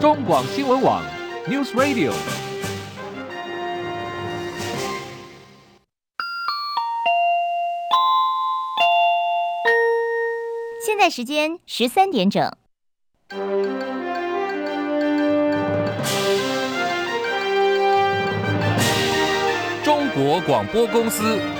中广新闻网 News Radio。现在时间十三点整。中国广播公司。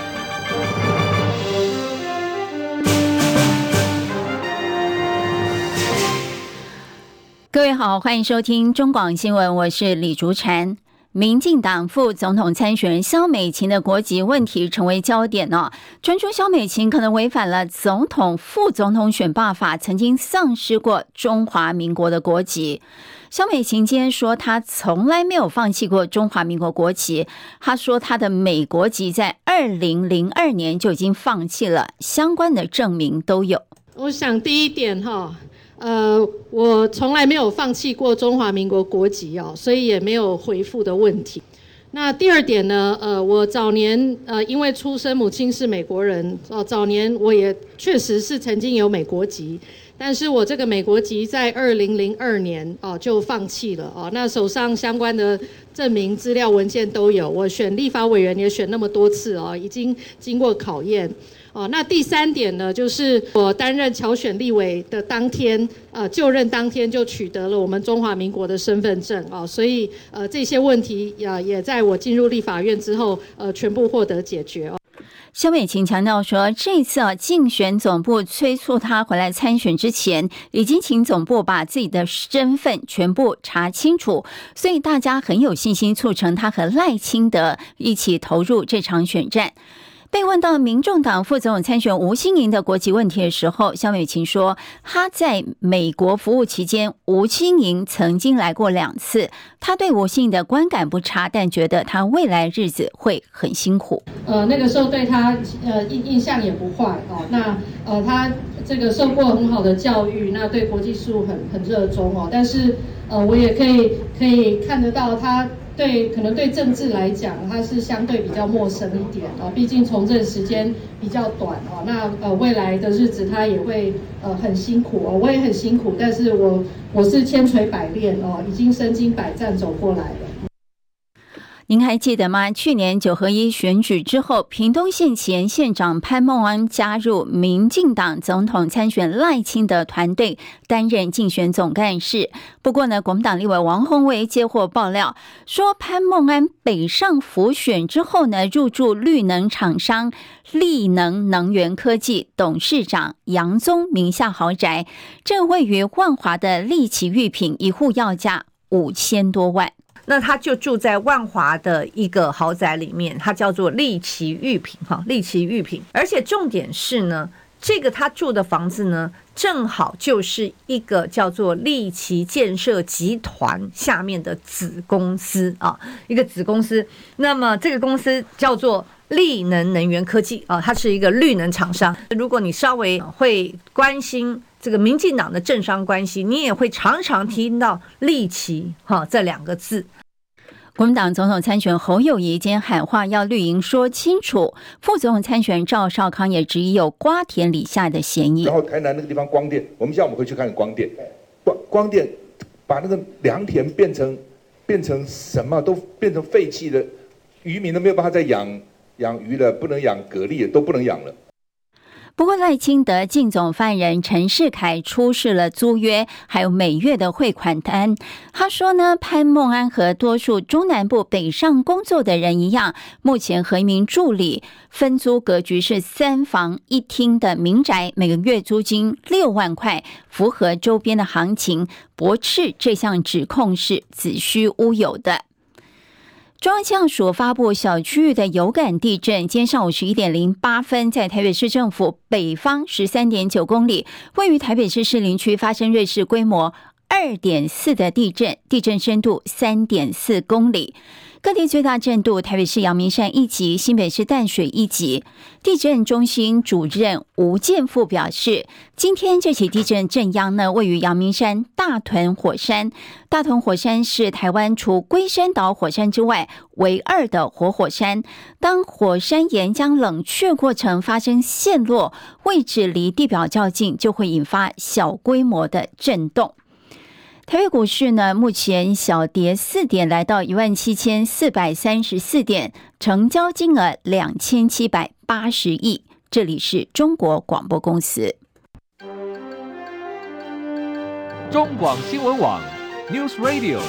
各位好，欢迎收听中广新闻，我是李竹婵。民进党副总统参选人萧美琴的国籍问题成为焦点哦，传出萧美琴可能违反了总统、副总统选罢法，曾经丧失过中华民国的国籍。萧美琴今天说，她从来没有放弃过中华民国国籍。她说，她的美国籍在二零零二年就已经放弃了，相关的证明都有。我想第一点哈。呃，我从来没有放弃过中华民国国籍哦，所以也没有回复的问题。那第二点呢？呃，我早年呃因为出生母亲是美国人哦，早年我也确实是曾经有美国籍，但是我这个美国籍在二零零二年哦就放弃了哦。那手上相关的证明资料文件都有，我选立法委员也选那么多次哦，已经经过考验。哦，那第三点呢，就是我担任侨选立委的当天，呃，就任当天就取得了我们中华民国的身份证哦，所以呃这些问题也也在我进入立法院之后，呃，全部获得解决哦。萧美琴强调说，这次啊竞选总部催促他回来参选之前，已经请总部把自己的身份全部查清楚，所以大家很有信心促成他和赖清德一起投入这场选战。被问到民众党副总统参选吴欣盈的国籍问题的时候，萧美琴说：“他在美国服务期间，吴欣盈曾经来过两次。他对吴欣盈的观感不差，但觉得他未来日子会很辛苦。呃，那个时候对他呃印印象也不坏哦。那呃，他这个受过很好的教育，那对国际事务很很热衷哦。但是呃，我也可以可以看得到他。”对，可能对政治来讲，它是相对比较陌生一点啊，毕竟从政时间比较短啊。那呃，未来的日子他也会呃很辛苦哦，我也很辛苦，但是我我是千锤百炼哦，已经身经百战走过来了。您还记得吗？去年九合一选举之后，屏东县前县长潘孟安加入民进党总统参选赖清德团队，担任竞选总干事。不过呢，国民党立委王鸿薇接获爆料，说潘孟安北上辅选之后呢，入住绿能厂商力能能源科技董事长杨宗名下豪宅，这位于万华的力奇御品一户要价五千多万。那他就住在万华的一个豪宅里面，他叫做力奇玉品哈，力奇玉品。而且重点是呢，这个他住的房子呢，正好就是一个叫做力奇建设集团下面的子公司啊，一个子公司。那么这个公司叫做力能能源科技啊，它是一个绿能厂商。如果你稍微会关心。这个民进党的政商关系，你也会常常听到“利奇”哈这两个字。国民党总统参选侯友谊今天喊话要绿营说清楚，副总统参选赵少康也质疑有瓜田李下的嫌疑。然后台南那个地方光电，我们现在我们回去看光电，光光电把那个良田变成变成什么都变成废弃的，渔民都没有办法再养养鱼了，不能养蛤蜊，都不能养了。不过，赖清德竞总犯人陈世凯出示了租约，还有每月的汇款单。他说呢，潘孟安和多数中南部北上工作的人一样，目前和一名助理分租格局是三房一厅的民宅，每个月租金六万块，符合周边的行情，驳斥这项指控是子虚乌有的。中央气象署发布小区域的有感地震，今天上午十一点零八分，在台北市政府北方十三点九公里，位于台北市士林区发生瑞士规模二点四的地震，地震深度三点四公里。各地最大震度，台北市阳明山一级，新北市淡水一级。地震中心主任吴建富表示，今天这起地震震央呢，位于阳明山大屯火山。大屯火山是台湾除龟山岛火山之外唯二的活火山。当火山岩浆冷却过程发生陷落，位置离地表较近，就会引发小规模的震动。台北股市呢，目前小跌四点，来到一万七千四百三十四点，成交金额两千七百八十亿。这里是中国广播公司。中广新闻网 News Radio。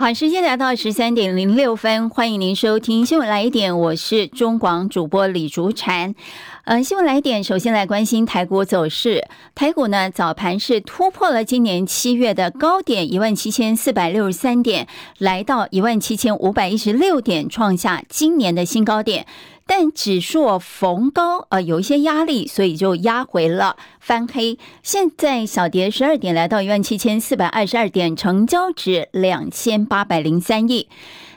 好，时间来到十三点零六分，欢迎您收听新闻来一点，我是中广主播李竹婵。嗯，新闻来一点，首先来关心台股走势。台股呢，早盘是突破了今年七月的高点一万七千四百六十三点，来到一万七千五百一十六点，创下今年的新高点。但指数逢高呃有一些压力，所以就压回了翻黑。现在小跌十二点，来到一万七千四百二十二点，成交值两千八百零三亿。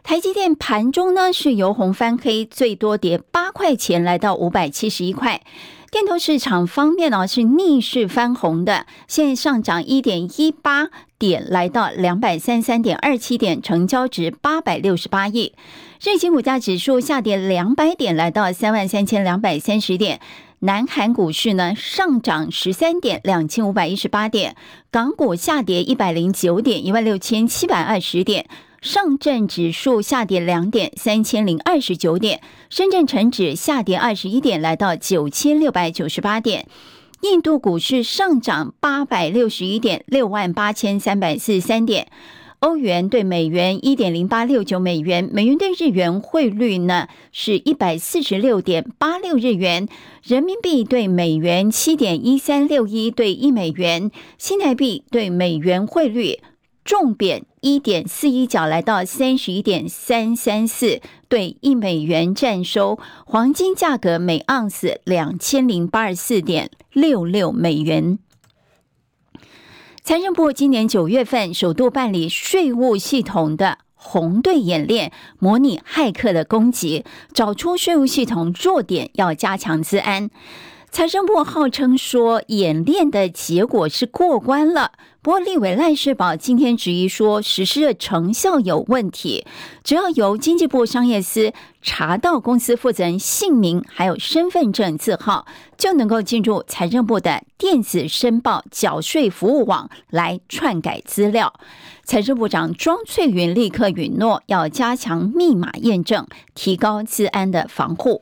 台积电盘中呢是由红翻黑，最多跌八块钱，来到五百七十一块。电投市场方面呢是逆势翻红的，现在上涨一点一八点，来到两百三十三点二七点，成交值八百六十八亿。日经股价指数下跌两百点，来到三万三千两百三十点。南韩股市呢上涨十三点，两千五百一十八点。港股下跌一百零九点，一万六千七百二十点。上证指数下跌两点，三千零二十九点；深圳成指下跌二十一点，来到九千六百九十八点。印度股市上涨八百六十一点，六万八千三百四十三点。欧元对美元一点零八六九美元，美元对日元汇率呢是一百四十六点八六日元，人民币对美元七点一三六一对一美元，新台币对美元汇率。重贬一点四一角，来到三十一点三三四对一美元占收。黄金价格每盎司两千零八十四点六六美元。财政部今年九月份首度办理税务系统的红队演练，模拟骇客的攻击，找出税务系统弱点，要加强资安。财政部号称说，演练的结果是过关了。不过，立委赖士宝今天质疑说，实施的成效有问题。只要由经济部商业司查到公司负责人姓名还有身份证字号，就能够进入财政部的电子申报缴税服务网来篡改资料。财政部长庄翠云立刻允诺要加强密码验证，提高资安的防护。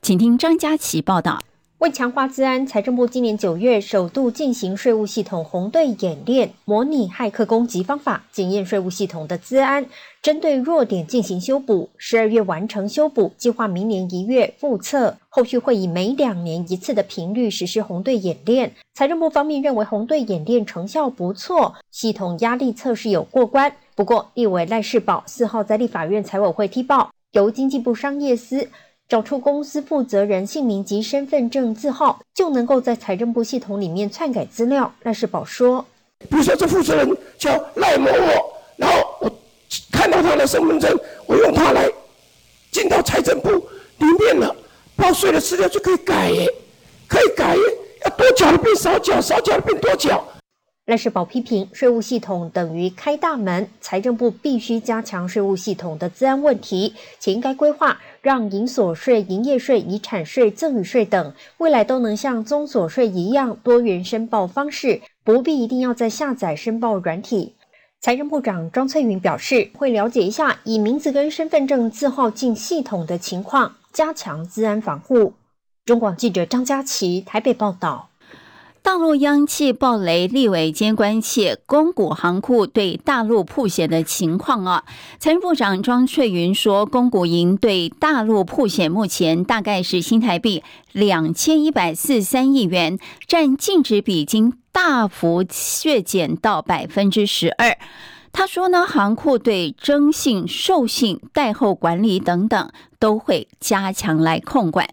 请听张佳琪报道。为强化资安，财政部今年九月首度进行税务系统红队演练，模拟骇客攻击方法，检验税务系统的资安，针对弱点进行修补。十二月完成修补，计划明年一月复测，后续会以每两年一次的频率实施红队演练。财政部方面认为红队演练成效不错，系统压力测试有过关。不过，立委赖士葆四号在立法院财委会踢爆，由经济部商业司。找出公司负责人姓名及身份证字号，就能够在财政部系统里面篡改资料。赖世宝说：“比如说，这负责人叫赖某某，然后我看到他的身份证，我用它来进到财政部里面了，报税的资料就可以改耶，可以改耶，要多缴的变少缴，少缴的变多缴。”赖世宝批评税务系统等于开大门，财政部必须加强税务系统的治安问题，且应该规划让营所税、营业税、遗产税、赠与税等未来都能像综所税一样多元申报方式，不必一定要再下载申报软体。财政部长庄翠云表示，会了解一下以名字跟身份证字号进系统的情况，加强资安防护。中广记者张佳琪台北报道。大陆央企暴雷，立委兼关切公股行库对大陆曝险的情况啊。财政部长庄翠云说，公股营对大陆曝险目前大概是新台币两千一百四三亿元，占净值比已经大幅削减到百分之十二。他说呢，行库对征信、授信、贷后管理等等都会加强来控管。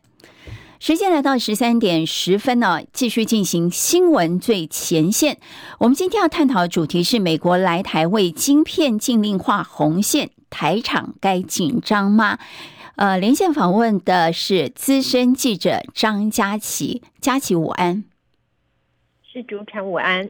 时间来到十三点十分呢，继续进行新闻最前线。我们今天要探讨的主题是：美国来台为晶片禁令画红线，台场该紧张吗？呃，连线访问的是资深记者张佳琪，佳琪午安。是主产午安，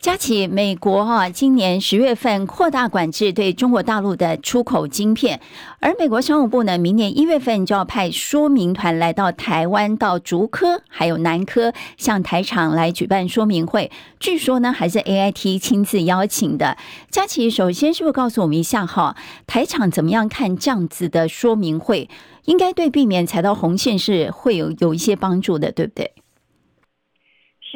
佳琪，美国哈、啊、今年十月份扩大管制对中国大陆的出口晶片，而美国商务部呢，明年一月份就要派说明团来到台湾，到竹科还有南科向台厂来举办说明会。据说呢，还是 AIT 亲自邀请的。佳琪，首先是不是告诉我们一下哈，台厂怎么样看这样子的说明会？应该对避免踩到红线是会有有一些帮助的，对不对？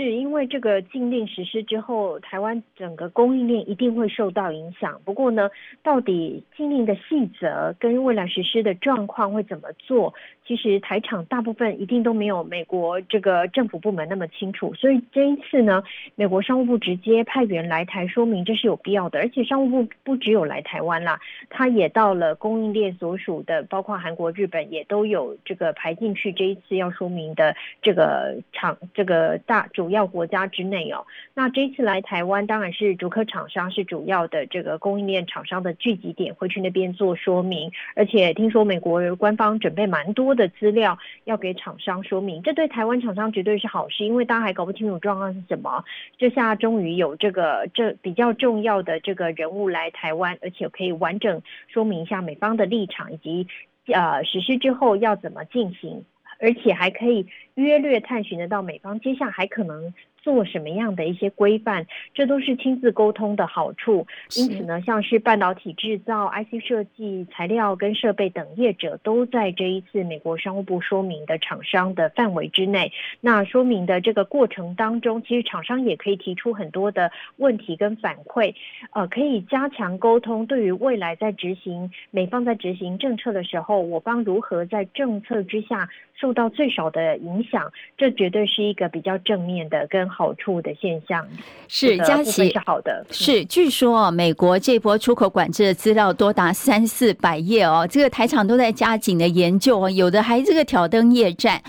是因为这个禁令实施之后，台湾整个供应链一定会受到影响。不过呢，到底禁令的细则跟未来实施的状况会怎么做？其实台厂大部分一定都没有美国这个政府部门那么清楚，所以这一次呢，美国商务部直接派员来台说明，这是有必要的。而且商务部不只有来台湾啦，他也到了供应链所属的，包括韩国、日本也都有这个排进去。这一次要说明的这个厂，这个大主主要国家之内哦。那这次来台湾，当然是竹科厂商是主要的这个供应链厂商的聚集点，会去那边做说明。而且听说美国官方准备蛮多的资料要给厂商说明，这对台湾厂商绝对是好事，因为大家还搞不清楚状况是什么。这下终于有这个这比较重要的这个人物来台湾，而且可以完整说明一下美方的立场以及呃实施之后要怎么进行，而且还可以约略探寻得到美方接下来还可能。做什么样的一些规范，这都是亲自沟通的好处。因此呢，像是半导体制造、IC 设计、材料跟设备等业者，都在这一次美国商务部说明的厂商的范围之内。那说明的这个过程当中，其实厂商也可以提出很多的问题跟反馈，呃，可以加强沟通。对于未来在执行美方在执行政策的时候，我方如何在政策之下受到最少的影响，这绝对是一个比较正面的跟。好处的现象是佳琪是好的，是据说美国这波出口管制的资料多达三四百页哦，这个台厂都在加紧的研究哦，有的还这个挑灯夜战。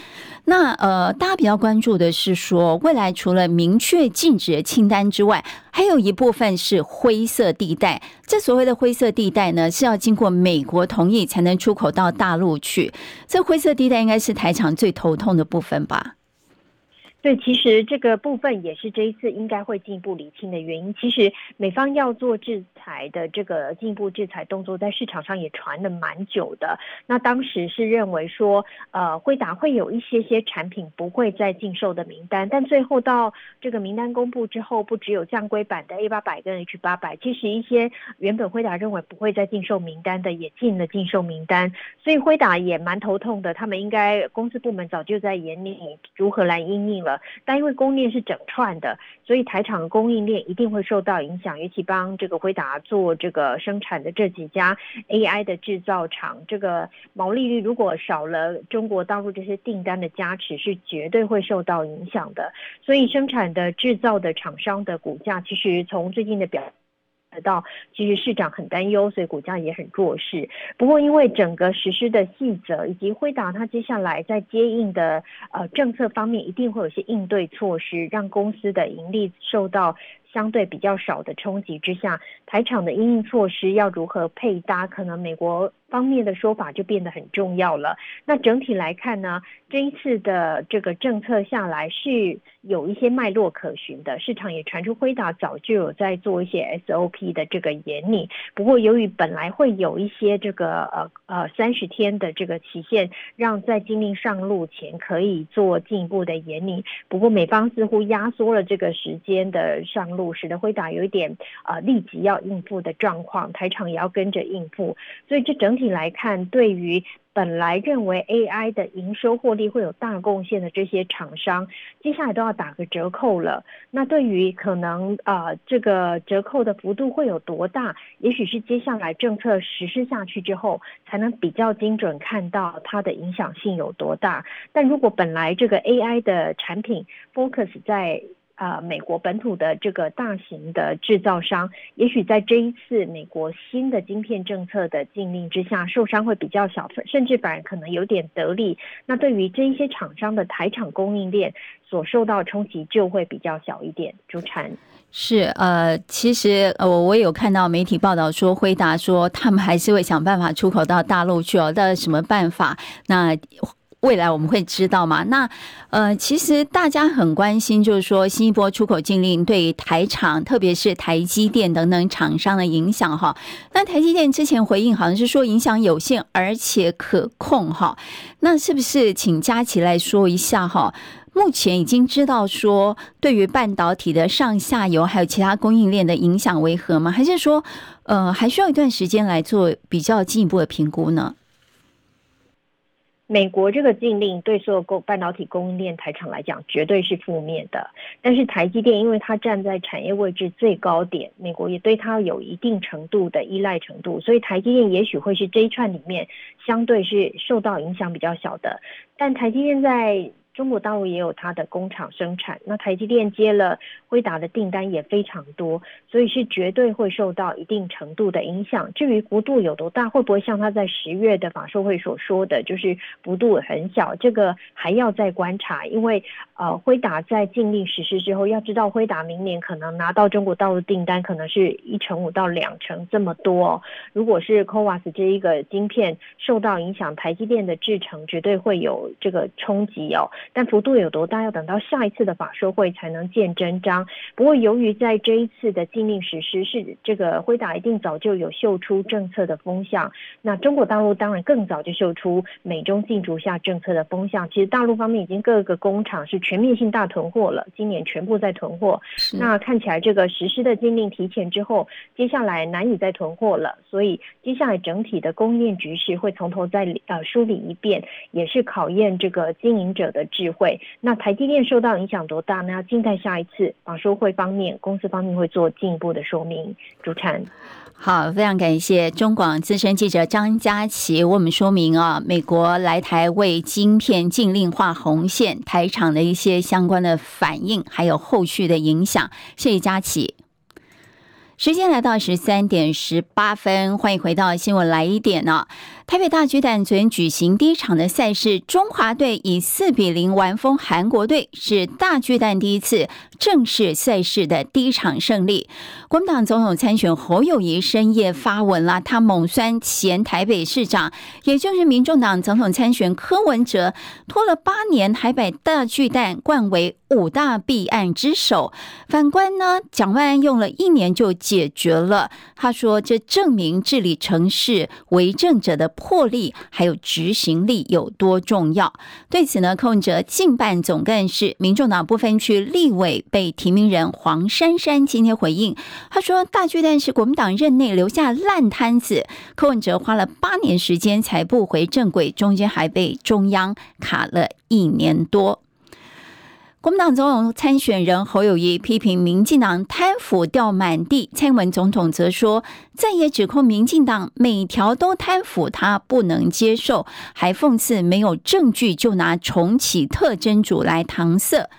那呃，大家比较关注的是说，未来除了明确禁止的清单之外，还有一部分是灰色地带。这所谓的灰色地带呢，是要经过美国同意才能出口到大陆去。这灰色地带应该是台场最头痛的部分吧？对，其实这个部分也是这一次应该会进一步厘清的原因。其实美方要做制裁的这个进一步制裁动作，在市场上也传了蛮久的。那当时是认为说，呃，辉达会有一些些产品不会再禁售的名单，但最后到这个名单公布之后，不只有降规版的 A 八百跟 H 八百，其实一些原本辉达认为不会再禁售名单的，也进了禁售名单。所以辉达也蛮头痛的，他们应该公司部门早就在研拟如何来应应了。但因为供应链是整串的，所以台厂的供应链一定会受到影响。尤其帮这个辉达做这个生产的这几家 AI 的制造厂，这个毛利率如果少了中国大陆这些订单的加持，是绝对会受到影响的。所以生产的制造的厂商的股价，其实从最近的表。到，其实市长很担忧，所以股价也很弱势。不过，因为整个实施的细则以及辉达他接下来在接应的呃政策方面，一定会有些应对措施，让公司的盈利受到相对比较少的冲击之下，台厂的因应措施要如何配搭，可能美国。方面的说法就变得很重要了。那整体来看呢，这一次的这个政策下来是有一些脉络可循的。市场也传出辉达早就有在做一些 SOP 的这个研拟。不过由于本来会有一些这个呃呃三十天的这个期限，让在禁令上路前可以做进一步的研拟。不过美方似乎压缩了这个时间的上，使得辉达有一点呃立即要应付的状况，台厂也要跟着应付。所以这整。体来看，对于本来认为 AI 的营收获利会有大贡献的这些厂商，接下来都要打个折扣了。那对于可能啊、这个折扣的幅度会有多大？也许是接下来政策实施下去之后，才能比较精准看到它的影响性有多大。但如果本来这个 AI 的产品 focus 在啊、美国本土的这个大型的制造商，也许在这一次美国新的晶片政策的禁令之下，受伤会比较小，甚至反而可能有点得利。那对于这一些厂商的台厂供应链所受到冲击就会比较小一点。主持人是呃，其实呃，我我有看到媒体报道说，回答说他们还是会想办法出口到大陆去哦，但什么办法？那。未来我们会知道吗？那呃，其实大家很关心，就是说新一波出口禁令对台厂，特别是台积电等等厂商的影响哈。那台积电之前回应好像是说影响有限，而且可控哈。那是不是请佳琪来说一下哈？目前已经知道说对于半导体的上下游还有其他供应链的影响为何吗？还是说呃还需要一段时间来做比较进一步的评估呢？美国这个禁令对所有供半导体供应链台厂来讲绝对是负面的，但是台积电因为它站在产业位置最高点，美国也对它有一定程度的依赖程度，所以台积电也许会是这一串里面相对是受到影响比较小的，但台积电在。中国大陆也有它的工厂生产，那台积电接了辉达的订单也非常多，所以是绝对会受到一定程度的影响。至于幅度有多大，会不会像他在十月的法说会所说的，就是幅度很小，这个还要再观察。因为呃，辉达在禁令实施之后，要知道辉达明年可能拿到中国大陆订单可能是一成五到两成这么多哦。如果是 CoWoS 这一个晶片受到影响，台积电的制程绝对会有这个冲击哦。但幅度有多大，要等到下一次的法说会才能见真章。不过，由于在这一次的禁令实施是这个辉达一定早就有秀出政策的风向，那中国大陆当然更早就秀出美中竞逐下政策的风向。其实大陆方面已经各个工厂是全面性大囤货了，今年全部在囤货。那看起来这个实施的禁令提前之后，接下来难以再囤货了，所以接下来整体的供应链局势会从头再呃梳理一遍，也是考验这个经营者的智慧，那台积电受到影响多大呢？要静待下一次法说会方面，公司方面会做进一步的说明。主持人，好，非常感谢中广资深记者张佳琪为我们说明啊，美国来台为晶片禁令画红线，台厂的一些相关的反应，还有后续的影响。谢谢佳琪。时间来到十三点十八分，欢迎回到新闻来一点呢。台北大巨蛋昨天举行第一场的赛事，中华队以四比零完封韩国队，是大巨蛋第一次正式赛事的第一场胜利。国民党总统参选侯友谊深夜发文了，他猛酸前台北市长，也就是民众党总统参选柯文哲，拖了八年还把大巨蛋冠为五大弊案之首。反观呢，蒋万安用了一年就解决了。他说，这证明治理城市为政者的。魄力还有执行力有多重要？对此呢，柯文哲近办总干事、民众党不分区立委被提名人黄珊珊今天回应，他说：“大巨蛋是国民党任内留下烂摊子，柯文哲花了八年时间才不回正轨，中间还被中央卡了一年多。”国民党总统参选人侯友谊批评民进党贪腐掉满地，蔡英文总统则说，再也指控民进党每条都贪腐，他不能接受，还讽刺没有证据就拿重启特侦组来搪塞。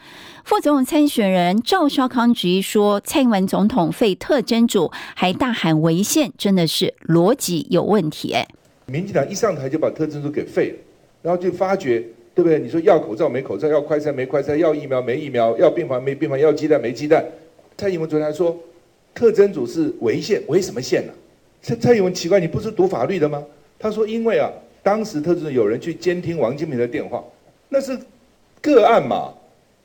副总统参选人赵少康质疑说，蔡英文总统废特侦组，还大喊违宪，真的是逻辑有问题。哎，民进党一上台就把特侦组给废了，然后就发觉。对不对？你说要口罩没口罩，要快餐没快餐，要疫苗没疫苗，要病房没病房，要鸡蛋没鸡蛋。蔡英文昨天还说，特侦组是违宪，违什么宪呢、蔡蔡英文奇怪，你不是读法律的吗？他说，因为啊，当时特侦组有人去监听王金平的电话，那是个案嘛，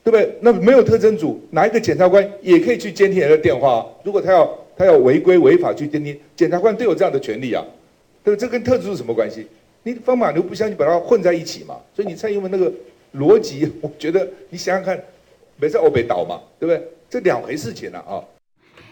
对不对？那没有特侦组，哪一个检察官也可以去监听人的电话？如果他要他要违规违法去监听，检察官都有这样的权利啊，对不对？这跟特侦组什么关系？你方马牛不相信，把它混在一起嘛？所以你蔡英文那个逻辑，我觉得你想想看，没在欧北岛嘛，对不对？这两回事情了啊。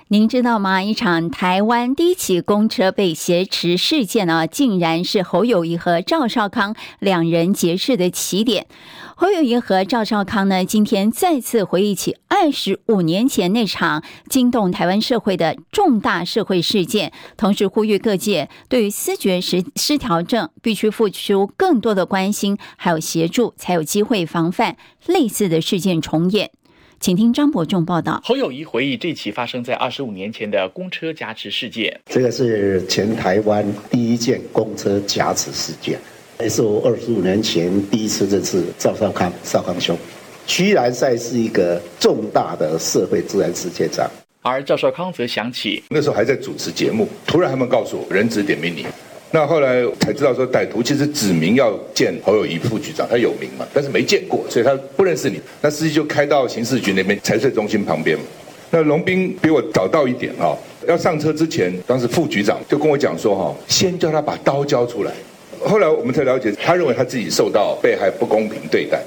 您知道吗？一场台湾第一起公车被挟持事件呢，竟然是侯友谊和赵少康两人结识的起点。侯友谊和赵少康呢，今天再次回忆起二十五年前那场惊动台湾社会的重大社会事件，同时呼吁各界对于思觉失失调症必须付出更多的关心，还有协助，才有机会防范类似的事件重演。请听张伯仲报道。侯友谊回忆这起发生在二十五年前的公车夹持事件。这个是全台湾第一件公车夹持事件，也是我二十五年前第一次认识赵少康少康兄。居然赛是一个重大的社会治安事件上，而赵少康则想起那时候还在主持节目，突然他们告诉我人质点名你，那后来才知道说，歹徒其实指名要见侯友谊副局长，他有名嘛，但是没见过，所以他不认识你。那司机就开到刑事局那边财税中心旁边。那龙斌比我早到一点啊，要上车之前，当时副局长就跟我讲说哈，先叫他把刀交出来。后来我们才了解，他认为他自己受到被害不公平对待，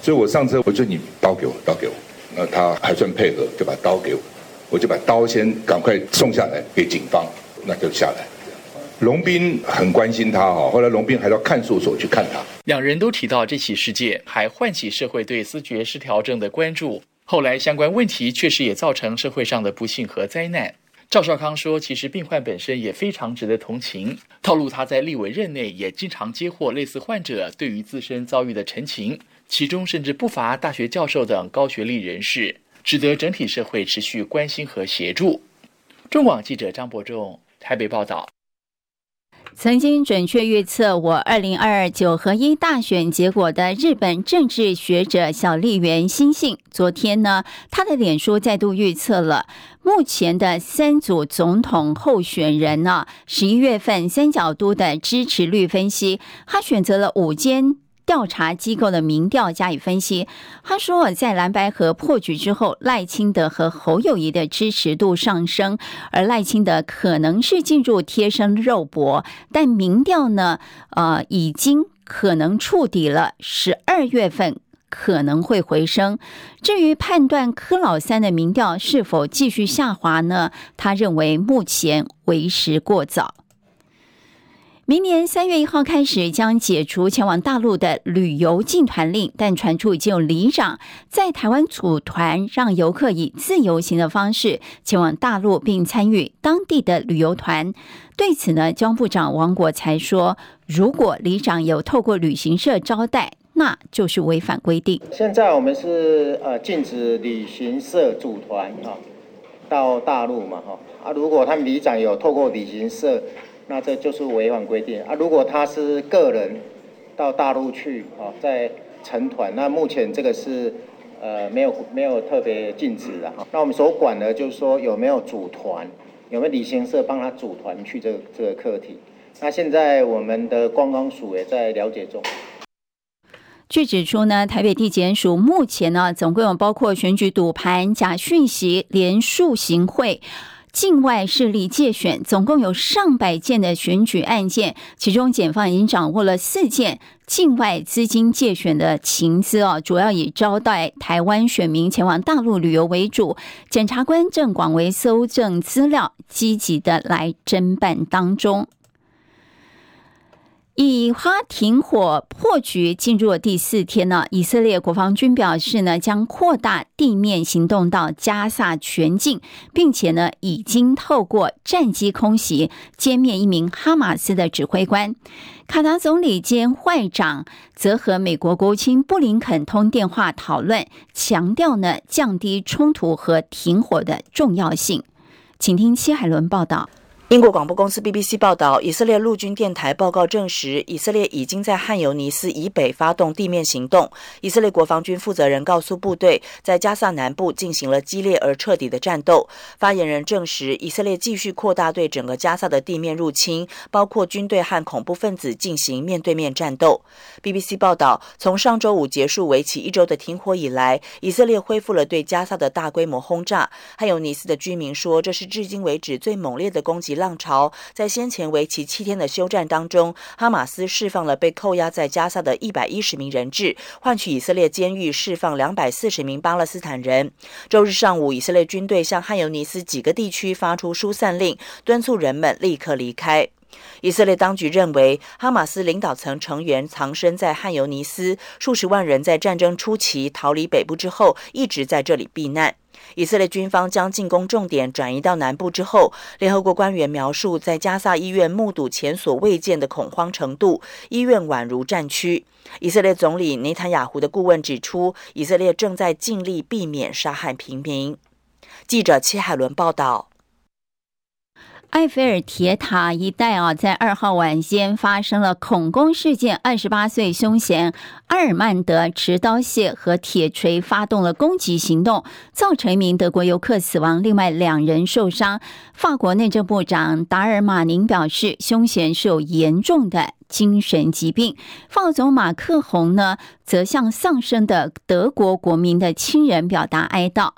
所以我上车我就你刀给我，刀给我。那他还算配合，就把刀给我，我就把刀先赶快送下来给警方，那就下来。龙斌很关心他哈，后来龙斌还到看守所去看他。两人都提到这起事件，还唤起社会对思觉失调症的关注。后来相关问题确实也造成社会上的不幸和灾难。赵少康说，其实病患本身也非常值得同情。透露他在立委任内也经常接获类似患者对于自身遭遇的陈情，其中甚至不乏大学教授等高学历人士，值得整体社会持续关心和协助。中广记者张伯仲台北报道。曾经准确预测我二零二二九合一大选结果的日本政治学者小笠原新幸，昨天呢，他的脸书再度预测了目前的三组总统候选人呢，十一月份三角都的支持率分析，他选择了五间。调查机构的民调加以分析，他说，在蓝白河破局之后，赖清德和侯友谊的支持度上升，而赖清德可能是进入贴身肉搏，但民调呢，呃，已经可能触底了，十二月份可能会回升。至于判断柯老三的民调是否继续下滑呢？他认为目前为时过早。明年三月一号开始将解除前往大陆的旅游禁团令，但传出已经有里长在台湾组团，让游客以自由行的方式前往大陆，并参与当地的旅游团。对此呢，交通部长王国材说：“如果里长有透过旅行社招待，那就是违反规定。现在我们是呃禁止旅行社组团哈到大陆嘛哈啊，如果他们旅长有透过旅行社。”那这就是违反规定啊！如果他是个人到大陆去啊，在成团，那目前这个是呃没有没有特别禁止的哈。那我们所管的就是说有没有组团，有没有旅行社帮他组团去这个这个课题。那现在我们的观光署也在了解中。据指出呢，台北地检署目前呢总共有包括选举赌盘、假讯息、连数行贿。境外势力借选，总共有上百件的选举案件，其中检方已经掌握了四件境外资金借选的情资哦，主要以招待台湾选民前往大陆旅游为主。检察官正广为搜证资料，积极的来侦办当中。以哈停火破局进入第四天呢，以色列国防军表示呢，将扩大地面行动到加萨全境，并且呢，已经透过战机空袭歼灭一名哈马斯的指挥官。卡达总理兼外长则和美国国务卿布林肯通电话讨论，强调呢，降低冲突和停火的重要性。请听戚海伦报道。英国广播公司 BBC 报道，以色列陆军电台报告证实，以色列已经在汉尤尼斯以北发动地面行动。以色列国防军负责人告诉部队，在加萨南部进行了激烈而彻底的战斗。发言人证实，以色列继续扩大对整个加萨的地面入侵，包括军队和恐怖分子进行面对面战斗。BBC 报道，从上周五结束为期一周的停火以来，以色列恢复了对加萨的大规模轰炸。汉尤尼斯的居民说，这是至今为止最猛烈的攻击。浪潮在先前为期七天的休战当中，哈马斯释放了被扣押在加萨的一百一十名人质，换取以色列监狱释放两百四十名巴勒斯坦人。周日上午，以色列军队向汉尤尼斯几个地区发出疏散令，敦促人们立刻离开。以色列当局认为，哈马斯领导层成员藏身在汉尤尼斯，数十万人在战争初期逃离北部之后，一直在这里避难。以色列军方将进攻重点转移到南部之后，联合国官员描述，在加萨医院目睹前所未见的恐慌程度，医院宛如战区。以色列总理内塔尼亚胡的顾问指出，以色列正在尽力避免杀害平民。记者戚海伦报道。埃菲尔铁塔一带啊，在二号晚间发生了恐攻事件。二十八岁凶嫌阿尔曼德持刀械和铁锤发动了攻击行动，造成一名德国游客死亡，另外两人受伤。法国内政部长达尔马宁表示，凶嫌是有严重的精神疾病。法总马克宏呢，则向丧生的德国国民的亲人表达哀悼。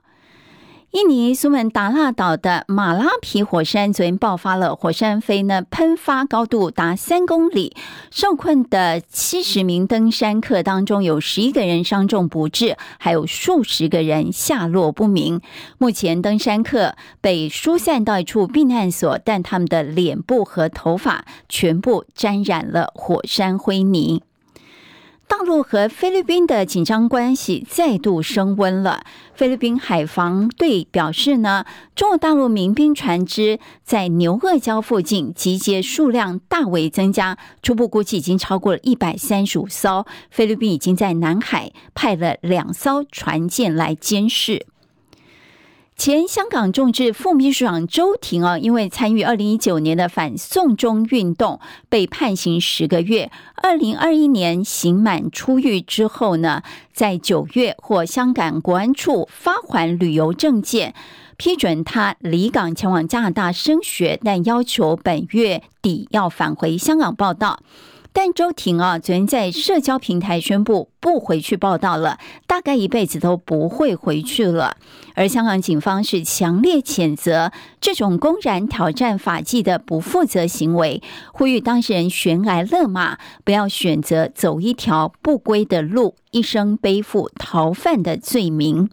印尼苏门答腊岛的马拉皮火山昨天爆发了火山灰呢，喷发高度达三公里，受困的七十名登山客当中有十一个人伤重不治，还有数十个人下落不明。目前登山客被疏散到一处避难所，但他们的脸部和头发全部沾染了火山灰泥。大陆和菲律宾的紧张关系再度升温了。菲律宾海防队表示呢，中国大陆民兵船只在牛轭礁附近集结数量大为增加，初步估计已经超过了一百三十五艘。菲律宾已经在南海派了两艘船舰来监视。前香港众志副秘书长周庭啊，因为参与二零一九年的反送中运动，被判刑十个月。二零二一年刑满出狱之后呢，在九月获香港国安处发还旅游证件，批准他离港前往加拿大升学，但要求本月底要返回香港报道。但周庭啊，昨天在社交平台宣布不回去报道了，大概一辈子都不会回去了。而香港警方是强烈谴责这种公然挑战法纪的不负责行为，呼吁当事人悬崖勒马，不要选择走一条不归的路，一生背负逃犯的罪名。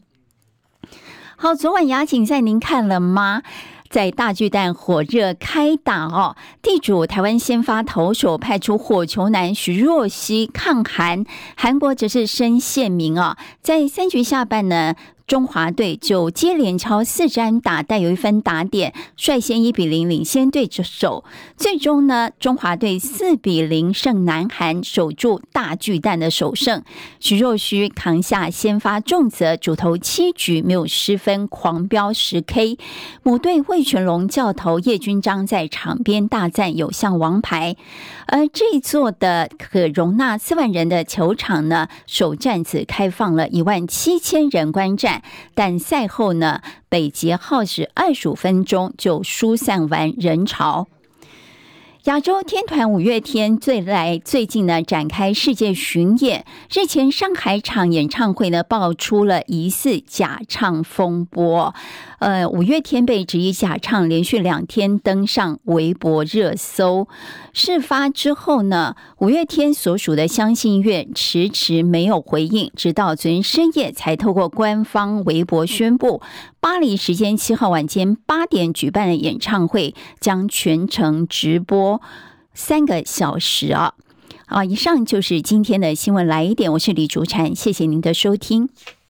好，昨晚亚锦赛您看了吗？在大巨蛋火热开打哦，地主台湾先发投手派出火球男徐若曦抗韩，韩国则是申宪民哦，在三局下半呢。中华队就接连敲四战打，带有一分打点，率先一比零领先对手。最终呢，中华队四比零胜南韩，守住大巨蛋的首胜。徐若虚扛下先发重责，主投七局没有失分，狂飙十 K。母队魏全龙教头叶君璋在场边大赞有像王牌。而这座的可容纳四万人的球场呢，首战只开放了一万七千人观战。但赛后呢，北捷耗时二十五分钟就疏散完人潮。亚洲天团五月天最来最近呢展开世界巡演，日前上海场演唱会呢爆出了疑似假唱风波。呃，五月天被质疑假唱，连续两天登上微博热搜。事发之后呢，五月天所属的相信院迟迟没有回应，直到昨天深夜才透过官方微博宣布，巴黎时间七号晚间八点举办的演唱会将全程直播三个小时啊！啊，以上就是今天的新闻来一点，我是李竹婵，谢谢您的收听。